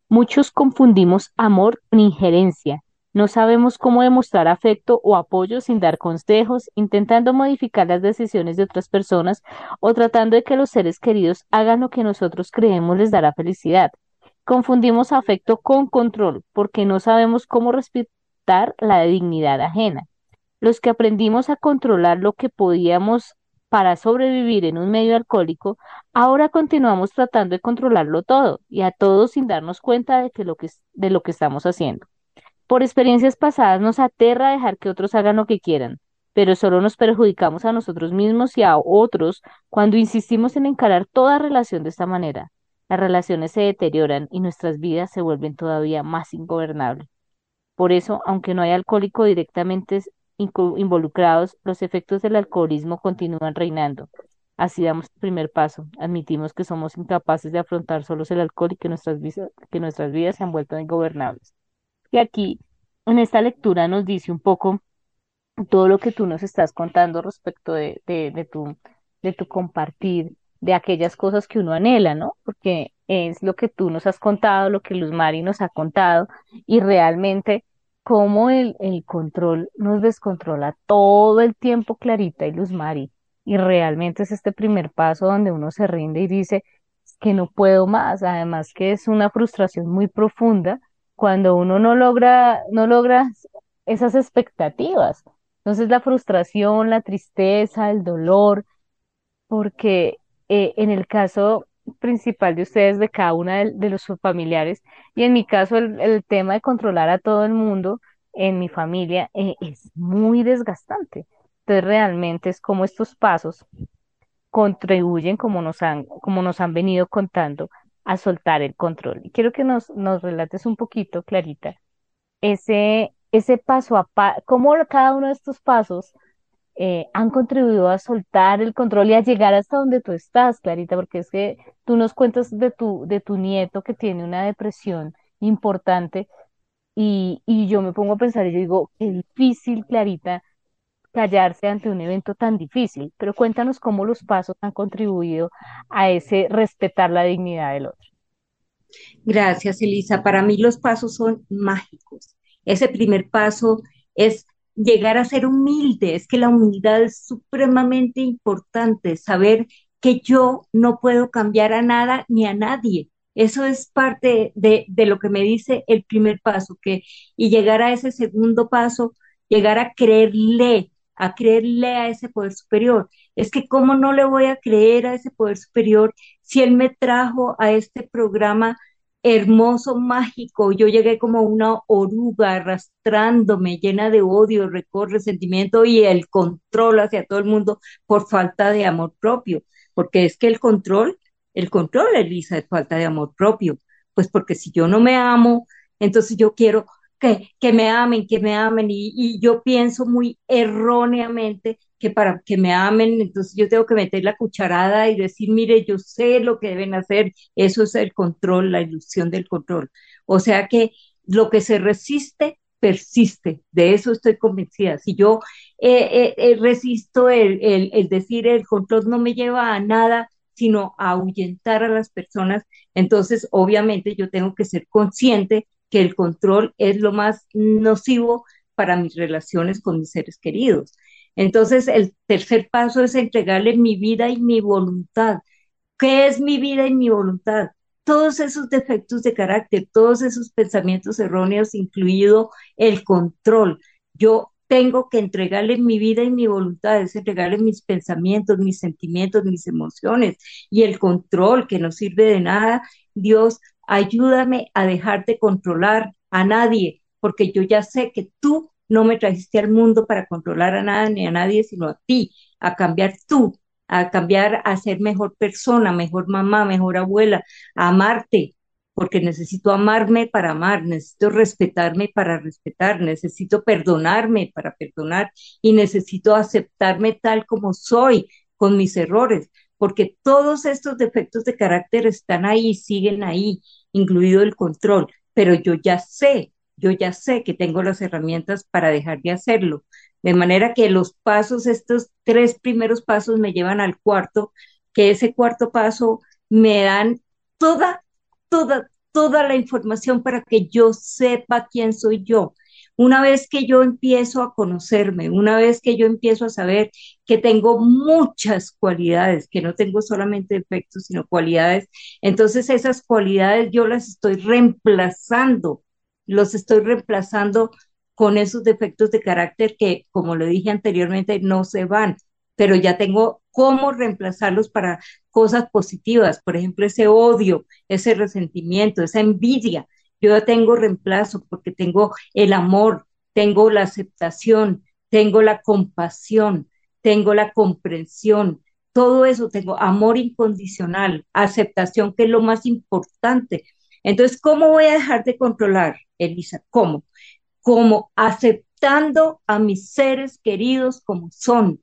muchos confundimos amor con injerencia. No sabemos cómo demostrar afecto o apoyo sin dar consejos, intentando modificar las decisiones de otras personas o tratando de que los seres queridos hagan lo que nosotros creemos les dará felicidad. Confundimos afecto con control porque no sabemos cómo respetar la dignidad ajena. Los que aprendimos a controlar lo que podíamos para sobrevivir en un medio alcohólico, ahora continuamos tratando de controlarlo todo y a todos sin darnos cuenta de, que lo que, de lo que estamos haciendo. Por experiencias pasadas nos aterra dejar que otros hagan lo que quieran, pero solo nos perjudicamos a nosotros mismos y a otros cuando insistimos en encarar toda relación de esta manera. Las relaciones se deterioran y nuestras vidas se vuelven todavía más ingobernables. Por eso, aunque no hay alcohólico directamente involucrados, los efectos del alcoholismo continúan reinando. Así damos el primer paso. Admitimos que somos incapaces de afrontar solos el alcohol y que nuestras, que nuestras vidas se han vuelto ingobernables. Y aquí, en esta lectura, nos dice un poco todo lo que tú nos estás contando respecto de, de, tu, de tu compartir, de aquellas cosas que uno anhela, ¿no? Porque es lo que tú nos has contado, lo que Luz Mari nos ha contado, y realmente cómo el, el control nos descontrola todo el tiempo, Clarita y Luz Mari y realmente es este primer paso donde uno se rinde y dice que no puedo más. Además que es una frustración muy profunda cuando uno no logra, no logra esas expectativas. Entonces la frustración, la tristeza, el dolor, porque eh, en el caso principal de ustedes, de cada una de, los familiares, y en mi caso el, tema de controlar a todo el mundo en mi familia eh, es muy desgastante. Entonces realmente es como estos pasos contribuyen, como nos han, como nos han venido contando, a soltar el control. Y quiero que nos, nos relates un poquito, Clarita, ese, ese paso a paso, cómo cada uno de estos pasos eh, han contribuido a soltar el control y a llegar hasta donde tú estás, Clarita, porque es que tú nos cuentas de tu, de tu nieto que tiene una depresión importante y, y yo me pongo a pensar y yo digo, qué difícil, Clarita, callarse ante un evento tan difícil, pero cuéntanos cómo los pasos han contribuido a ese respetar la dignidad del otro. Gracias, Elisa. Para mí los pasos son mágicos. Ese primer paso es llegar a ser humilde. Es que la humildad es supremamente importante, saber que yo no puedo cambiar a nada ni a nadie. Eso es parte de, lo que me dice el primer paso, que y llegar a ese segundo paso, llegar a creerle a creerle a ese poder superior. Es que cómo no le voy a creer a ese poder superior si él me trajo a este programa hermoso, mágico. Yo llegué como una oruga arrastrándome, llena de odio, rencor, resentimiento y el control hacia todo el mundo por falta de amor propio. Porque es que el control, el control, Elisa, es falta de amor propio. Pues porque si yo no me amo, entonces yo quiero que, me amen, que me amen. Y, yo pienso muy erróneamente que para que me amen, entonces yo tengo que meter la cucharada y decir, mire, yo sé lo que deben hacer. Eso es el control, la ilusión del control. O sea que lo que se resiste, persiste. De eso estoy convencida. Si yo eh, eh, eh, resisto el, el decir el control no me lleva a nada, sino a ahuyentar a las personas, entonces obviamente yo tengo que ser consciente que el control es lo más nocivo para mis relaciones con mis seres queridos. Entonces, el tercer paso es entregarle mi vida y mi voluntad. ¿Qué es mi vida y mi voluntad? Todos esos defectos de carácter, todos esos pensamientos erróneos, incluido el control. Yo tengo que entregarle mi vida y mi voluntad, entregarle mis pensamientos, mis sentimientos, mis emociones y el control que no sirve de nada. Dios ayúdame a dejarte controlar a nadie, porque yo ya sé que tú no me trajiste al mundo para controlar a nada ni a nadie, sino a ti, a cambiar tú, a cambiar, a ser mejor persona, mejor mamá, mejor abuela, a amarte, porque necesito amarme para amar, necesito respetarme para respetar, necesito perdonarme para perdonar y necesito aceptarme tal como soy, con mis errores, porque todos estos defectos de carácter están ahí, siguen ahí, incluido el control, pero yo ya sé, yo ya sé que tengo las herramientas para dejar de hacerlo. De manera que los pasos, estos tres primeros pasos me llevan al cuarto, que ese cuarto paso me dan toda, toda, toda la información para que yo sepa quién soy yo. Una vez que yo empiezo a conocerme, una vez que yo empiezo a saber que tengo muchas cualidades, que no tengo solamente defectos, sino cualidades, entonces esas cualidades yo las estoy reemplazando, los estoy reemplazando con esos defectos de carácter que, como lo dije anteriormente, no se van, pero ya tengo cómo reemplazarlos para cosas positivas, por ejemplo, ese odio, ese resentimiento, esa envidia, Yo tengo reemplazo porque tengo el amor, tengo la aceptación, tengo la compasión, tengo la comprensión, todo eso, tengo amor incondicional, aceptación, que es lo más importante. Entonces, ¿cómo voy a dejar de controlar, Elisa? ¿Cómo? Como aceptando a mis seres queridos como son.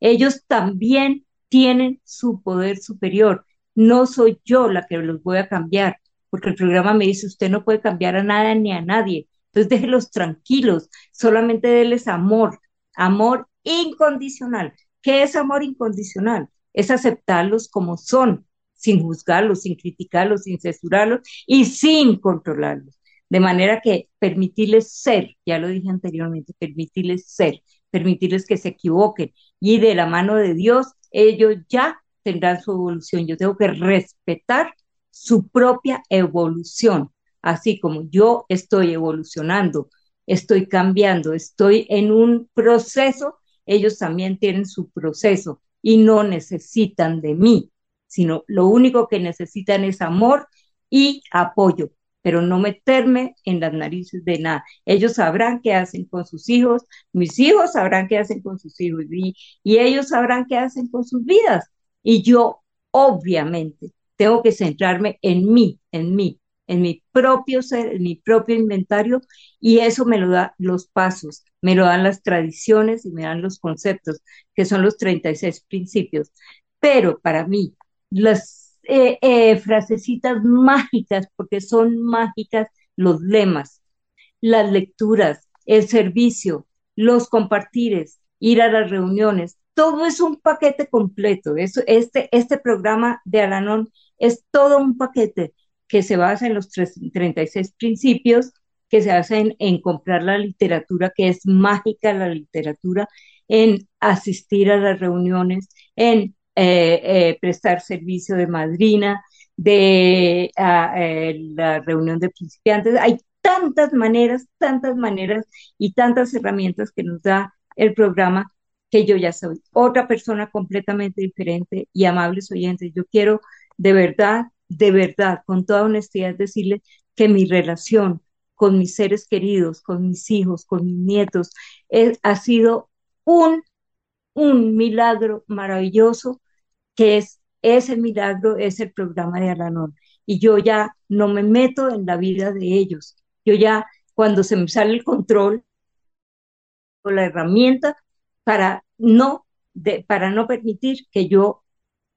Ellos también tienen su poder superior. No soy yo la que los voy a cambiar, porque el programa me dice, usted no puede cambiar a nada ni a nadie. Entonces déjelos tranquilos, solamente déles amor, amor incondicional. ¿Qué es amor incondicional? Es aceptarlos como son, sin juzgarlos, sin criticarlos, sin censurarlos y sin controlarlos. De manera que permitirles ser, ya lo dije anteriormente, permitirles ser, permitirles que se equivoquen y de la mano de Dios ellos ya tendrán su evolución. Yo tengo que respetar su propia evolución, así como yo estoy evolucionando, estoy cambiando, estoy en un proceso, ellos también tienen su proceso y no necesitan de mí, sino lo único que necesitan es amor y apoyo, pero no meterme en las narices de nada. Ellos sabrán qué hacen con sus hijos, mis hijos sabrán qué hacen con sus hijos y, y ellos sabrán qué hacen con sus vidas. Y yo, obviamente, tengo que centrarme en mí, en mí, en mi propio ser, en mi propio inventario, y eso me lo da los pasos, me lo dan las tradiciones y me dan los conceptos, que son los 36 principios. Pero para mí, las eh, eh, frasecitas mágicas, porque son mágicas los lemas, las lecturas, el servicio, los compartires, ir a las reuniones, todo es un paquete completo. Eso, este, este programa de Alanon es todo un paquete que se basa en los 36 principios, que se basa en, comprar la literatura, que es mágica la literatura, en asistir a las reuniones, en eh, eh, prestar servicio de madrina, de eh, la reunión de principiantes. Hay tantas maneras, tantas maneras y tantas herramientas que nos da el programa que yo ya soy otra persona completamente diferente y amables oyentes. Yo quiero de verdad, de verdad, con toda honestidad decirle que mi relación con mis seres queridos, con mis hijos, con mis nietos, ha sido un, un milagro maravilloso que es ese milagro, es el programa de Alanón. Y yo ya no me meto en la vida de ellos. Yo ya, cuando se me sale el control, la herramienta para no, de, para no permitir que yo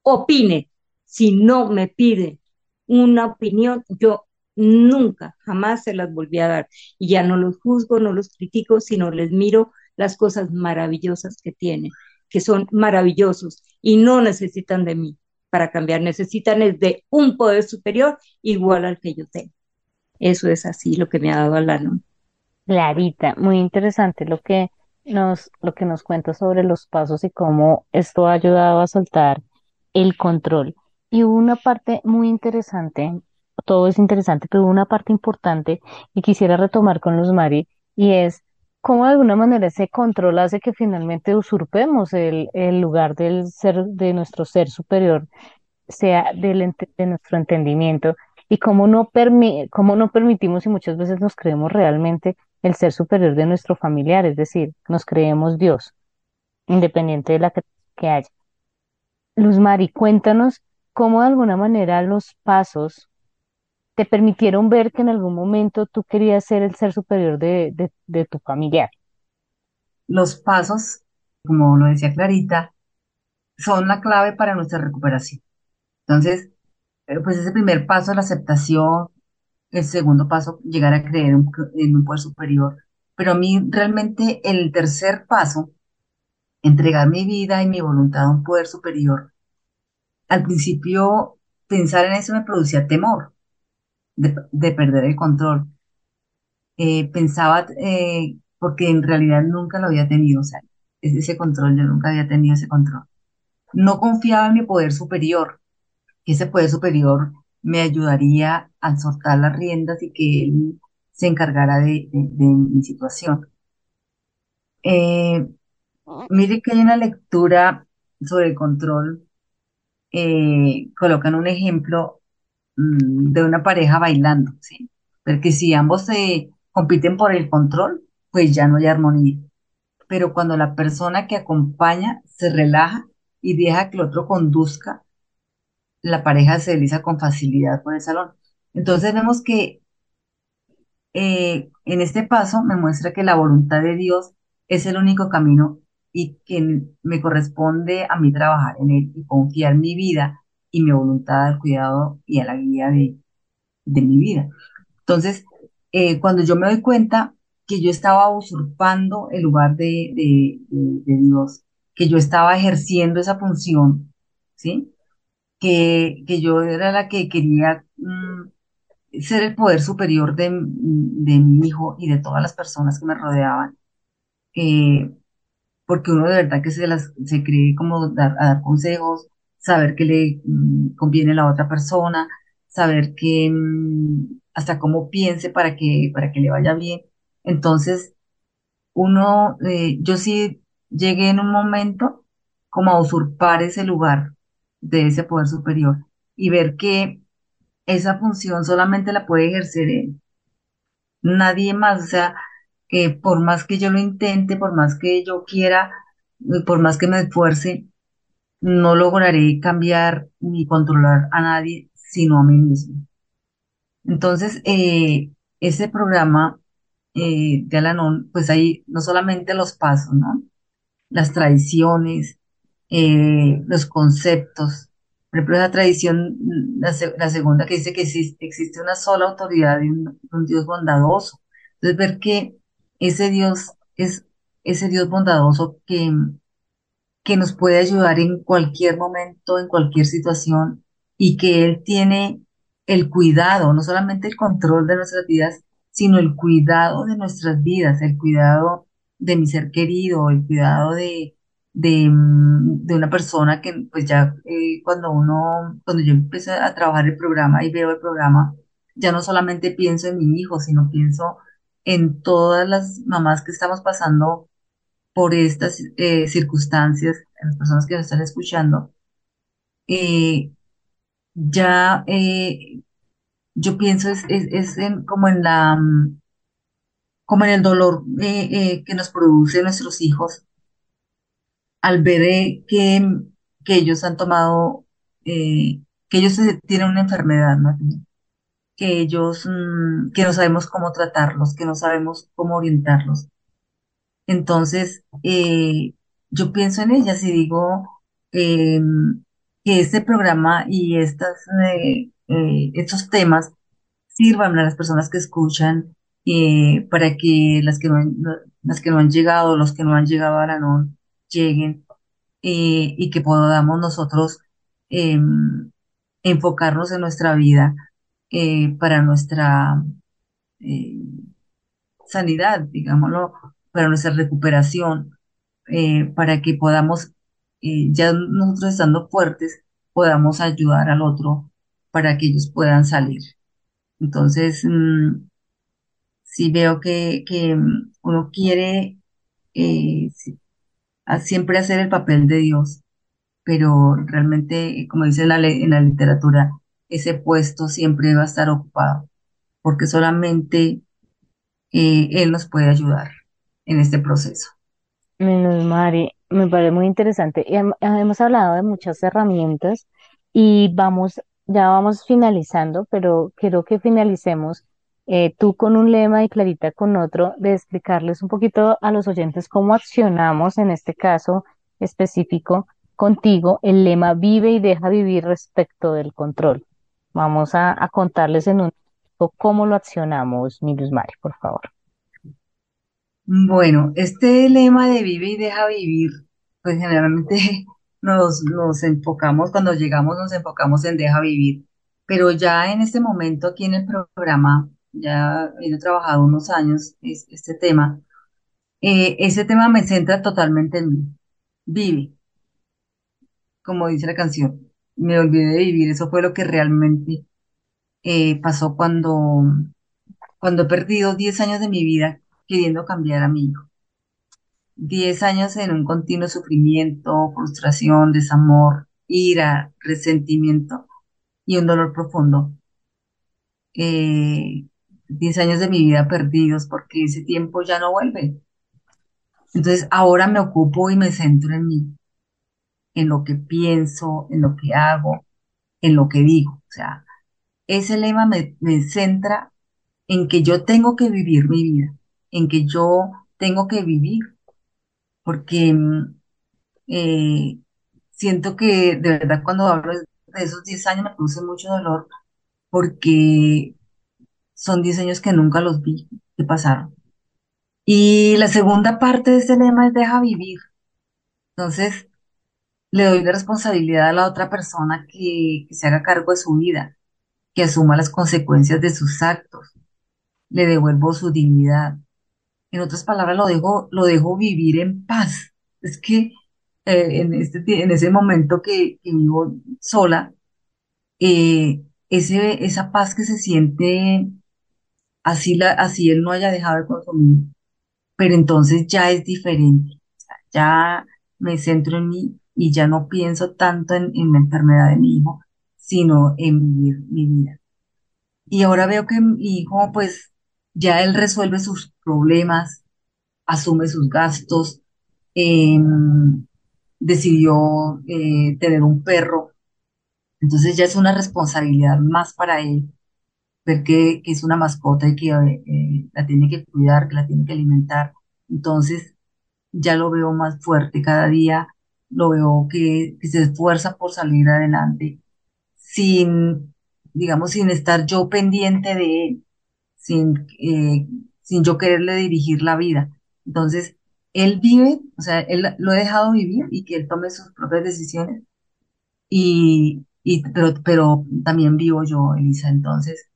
opine si no me pide una opinión, yo nunca, jamás se las volví a dar. Y ya no los juzgo, no los critico, sino les miro las cosas maravillosas que tienen, que son maravillosos y no necesitan de mí para cambiar, necesitan de un poder superior igual al que yo tengo. Eso es así lo que me ha dado Alano. Clarita, muy interesante lo que nos, lo que nos cuenta sobre los pasos y cómo esto ha ayudado a soltar el control. Y una parte muy interesante, todo es interesante, pero una parte importante y quisiera retomar con Luz Mari, y es cómo de alguna manera ese control hace que finalmente usurpemos el, lugar del ser, de nuestro ser superior, sea del, de nuestro entendimiento, y cómo no, cómo no permitimos y muchas veces nos creemos realmente el ser superior de nuestro familiar, es decir, nos creemos Dios, independiente de la que, que haya. Luz Mari, cuéntanos cómo de alguna manera los pasos te permitieron ver que en algún momento tú querías ser el ser superior de, tu familiar. Los pasos, como lo decía Clarita, son la clave para nuestra recuperación. Entonces, eh, pues ese primer paso, la aceptación, el segundo paso, llegar a creer en un poder superior. Pero a mí realmente el tercer paso, entregar mi vida y mi voluntad a un poder superior, al principio pensar en eso me producía temor de, perder el control. Eh, pensaba, eh, porque en realidad nunca lo había tenido, o sea, ese control, yo nunca había tenido ese control. No confiaba en mi poder superior, que ese poder superior me ayudaría a soltar las riendas y que él se encargara de, mi situación. Eh, mire que hay una lectura sobre el control colocan un ejemplo de una pareja bailando, ¿sí? porque si ambos se compiten por el control, pues ya no hay armonía. Pero cuando la persona que acompaña se relaja y deja que el otro conduzca, la pareja se desliza con facilidad por el salón. Entonces vemos que eh, en este paso me muestra que la voluntad de Dios es el único camino y que me corresponde a mí trabajar en él y confiar mi vida y mi voluntad al cuidado y a la guía de, de mi vida. Entonces, eh, cuando yo me doy cuenta que yo estaba usurpando el lugar de, de, Dios, que yo estaba ejerciendo esa función, ¿sí? Que, que yo era la que quería mm, ser el poder superior de, de, mi hijo y de todas las personas que me rodeaban. Eh, porque uno de verdad que se, las, se cree como dar consejos, saber qué le mm, conviene a la otra persona, saber que mm, hasta cómo piense para que, para que le vaya bien. Entonces, uno, eh, yo sí llegué en un momento como a usurpar ese lugar de ese poder superior y ver que esa función solamente la puede ejercer él, nadie más, o sea, que por más que yo lo intente, por más que yo quiera, por más que me esfuerce, no lograré cambiar ni controlar a nadie, sino a mí mismo. Entonces, eh, ese programa eh, de Alanon, pues ahí no solamente los pasos, ¿no? Las tradiciones, eh, los conceptos. Por ejemplo, la tradición, la, segunda que dice que existe, una sola autoridad y un, un Dios bondadoso. Entonces, ver que ese Dios es ese Dios bondadoso que, que nos puede ayudar en cualquier momento, en cualquier situación, y que Él tiene el cuidado, no solamente el control de nuestras vidas, sino el cuidado de nuestras vidas, el cuidado de mi ser querido, el cuidado de, de, de una persona que pues ya eh, cuando uno, cuando yo empecé a trabajar el programa y veo el programa, ya no solamente pienso en mi hijo, sino pienso en todas las mamás que estamos pasando por estas eh, circunstancias, las personas que nos están escuchando, eh, ya eh, yo pienso es, es, como en la como en el dolor que nos produce nuestros hijos al ver que, que ellos han tomado, que ellos tienen una enfermedad, que ellos, mm, que no sabemos cómo tratarlos, que no sabemos cómo orientarlos. Entonces, eh, yo pienso en ellas y digo em, que este programa y estas, eh, eh, estos temas sirvan a las personas que escuchan para que las que, no han, las que no han llegado, los que no han llegado ahora no lleguen y que podamos nosotros enfocarnos en nuestra vida eh, para nuestra eh, sanidad, digámoslo, para nuestra recuperación, eh, para que podamos, ya nosotros estando fuertes, podamos ayudar al otro para que ellos puedan salir. Entonces, mm, si veo que, mm, uno quiere siempre hacer el papel de Dios, pero realmente, como dice en la literatura, ese puesto siempre va a estar ocupado, porque solamente eh, Él nos puede ayudar en este proceso. Menos Mari, me parece muy interesante. hemos hablado de muchas herramientas y vamos, ya vamos finalizando, pero quiero que finalicemos eh, tú con un lema y Clarita con otro, de explicarles un poquito a los oyentes cómo accionamos en este caso específico contigo el lema vive y deja vivir respecto del control. Vamos a, contarles en un cómo lo accionamos, mi Luz Mari, por favor. Bueno, este lema de vive y deja vivir, pues generalmente nos, nos enfocamos, cuando llegamos nos enfocamos en deja vivir, pero ya en este momento aquí en el programa, ya he trabajado unos años este tema, eh, ese tema me centra totalmente en mí. Vive, como dice la canción, me olvidé de vivir. Eso fue lo que realmente eh, pasó cuando, cuando he perdido 10 años de mi vida queriendo cambiar a mi hijo. 10 años en un continuo sufrimiento, frustración, desamor, ira, resentimiento y un dolor profundo. Eh, 10 años de mi vida perdidos porque ese tiempo ya no vuelve. Entonces ahora me ocupo y me centro en mí, en lo que pienso, en lo que hago, en lo que digo. O sea, ese lema me, me centra en que yo tengo que vivir mi vida, en que yo tengo que vivir, porque eh, siento que de verdad cuando hablo de esos 10 años me produce mucho dolor porque son 10 años que nunca los vi, que pasaron. Y la segunda parte de ese lema es deja vivir. Entonces, le doy la responsabilidad a la otra persona que se haga cargo de su vida, que asuma las consecuencias de sus actos. Le devuelvo su dignidad. En otras palabras, lo dejo, lo dejo vivir en paz. Es que eh, en, este, en ese momento que, que vivo sola, eh, ese, esa paz que se siente así, la, así él no haya dejado de consumir, pero entonces ya es diferente. Ya me centro en mí y ya no pienso tanto en, en la enfermedad de mi hijo, sino en vivir mi vida. Y ahora veo que mi hijo, pues, ya él resuelve sus problemas, asume sus gastos, em, decidió eh, tener un perro, entonces ya es una responsabilidad más para él ver que, es una mascota y que eh, la tiene que cuidar, que la tiene que alimentar. Entonces ya lo veo más fuerte cada día, lo veo que, que se esfuerza por salir adelante sin, digamos, sin estar yo pendiente de él, sin, eh, sin yo quererle dirigir la vida. Entonces, él vive, o sea, él lo he dejado vivir y que él tome sus propias decisiones, y, y, pero, pero también vivo yo, Elisa. Entonces,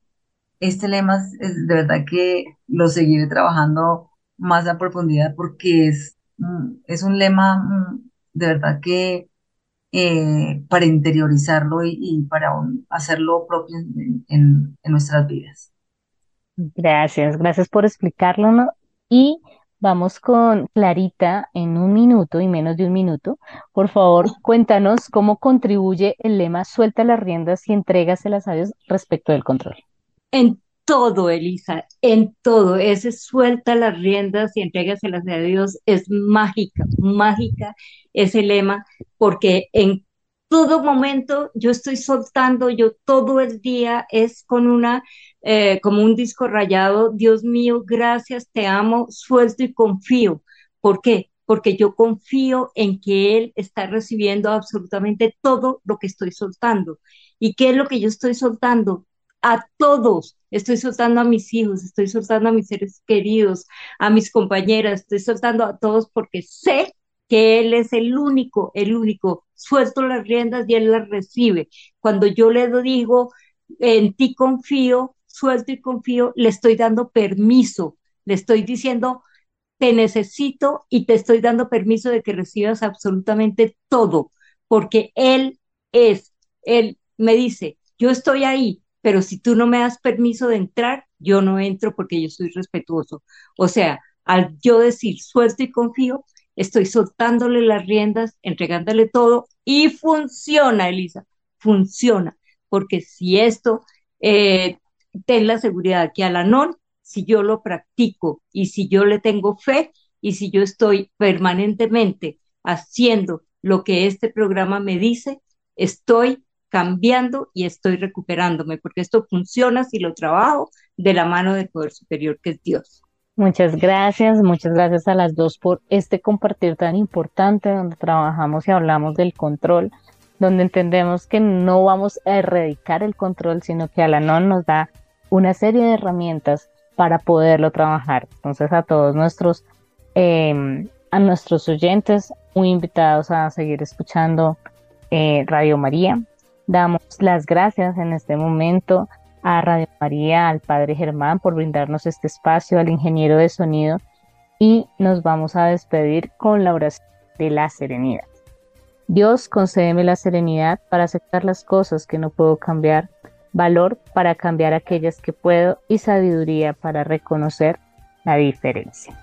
este lema es, de verdad que lo seguiré trabajando más a profundidad porque es, mm, es un lema mm, de verdad que eh, para interiorizarlo y, para hacerlo propio en nuestras vidas. Gracias, gracias por explicarlo, ¿no? Y vamos con Clarita en un minuto y menos de un minuto. Por favor, cuéntanos cómo contribuye el lema Suelta las riendas y entrégaselas a Dios respecto del control. En todo, Elisa, en todo. Ese suelta las riendas y entrégaselas a Dios es mágica, mágica ese lema, porque en todo momento yo estoy soltando, yo todo el día es con una, eh, como un disco rayado, Dios mío, gracias, te amo, suelto y confío. ¿Por qué? Porque yo confío en que Él está recibiendo absolutamente todo lo que estoy soltando. ¿Y qué es lo que yo estoy soltando? a todos. Estoy soltando a mis hijos, estoy soltando a mis seres queridos, a mis compañeras, estoy soltando a todos porque sé que Él es el único, el único. Suelto las riendas y Él las recibe. Cuando yo le digo, en ti confío, suelto y confío, le estoy dando permiso, le estoy diciendo, te necesito y te estoy dando permiso de que recibas absolutamente todo, porque Él es, Él me dice, yo estoy ahí, pero si tú no me das permiso de entrar, yo no entro porque yo soy respetuoso. O sea, al yo decir suelto y confío, estoy soltándole las riendas, entregándole todo y funciona, Elisa, funciona, porque si esto, eh, ten la seguridad que al anon, si yo lo practico y si yo le tengo fe y si yo estoy permanentemente haciendo lo que este programa me dice, estoy cambiando y estoy recuperándome, porque esto funciona si lo trabajo de la mano del poder superior que es Dios. Muchas gracias, muchas gracias a las dos por este compartir tan importante donde trabajamos y hablamos del control, donde entendemos que no vamos a erradicar el control, sino que Alanon nos da una serie de herramientas para poderlo trabajar. Entonces a todos nuestros, eh, a nuestros oyentes, muy invitados a seguir escuchando eh, Radio María. Damos las gracias en este momento a Radio María, al Padre Germán por brindarnos este espacio, al ingeniero de sonido y nos vamos a despedir con la oración de la serenidad. Dios, concédeme la serenidad para aceptar las cosas que no puedo cambiar, valor para cambiar aquellas que puedo y sabiduría para reconocer la diferencia.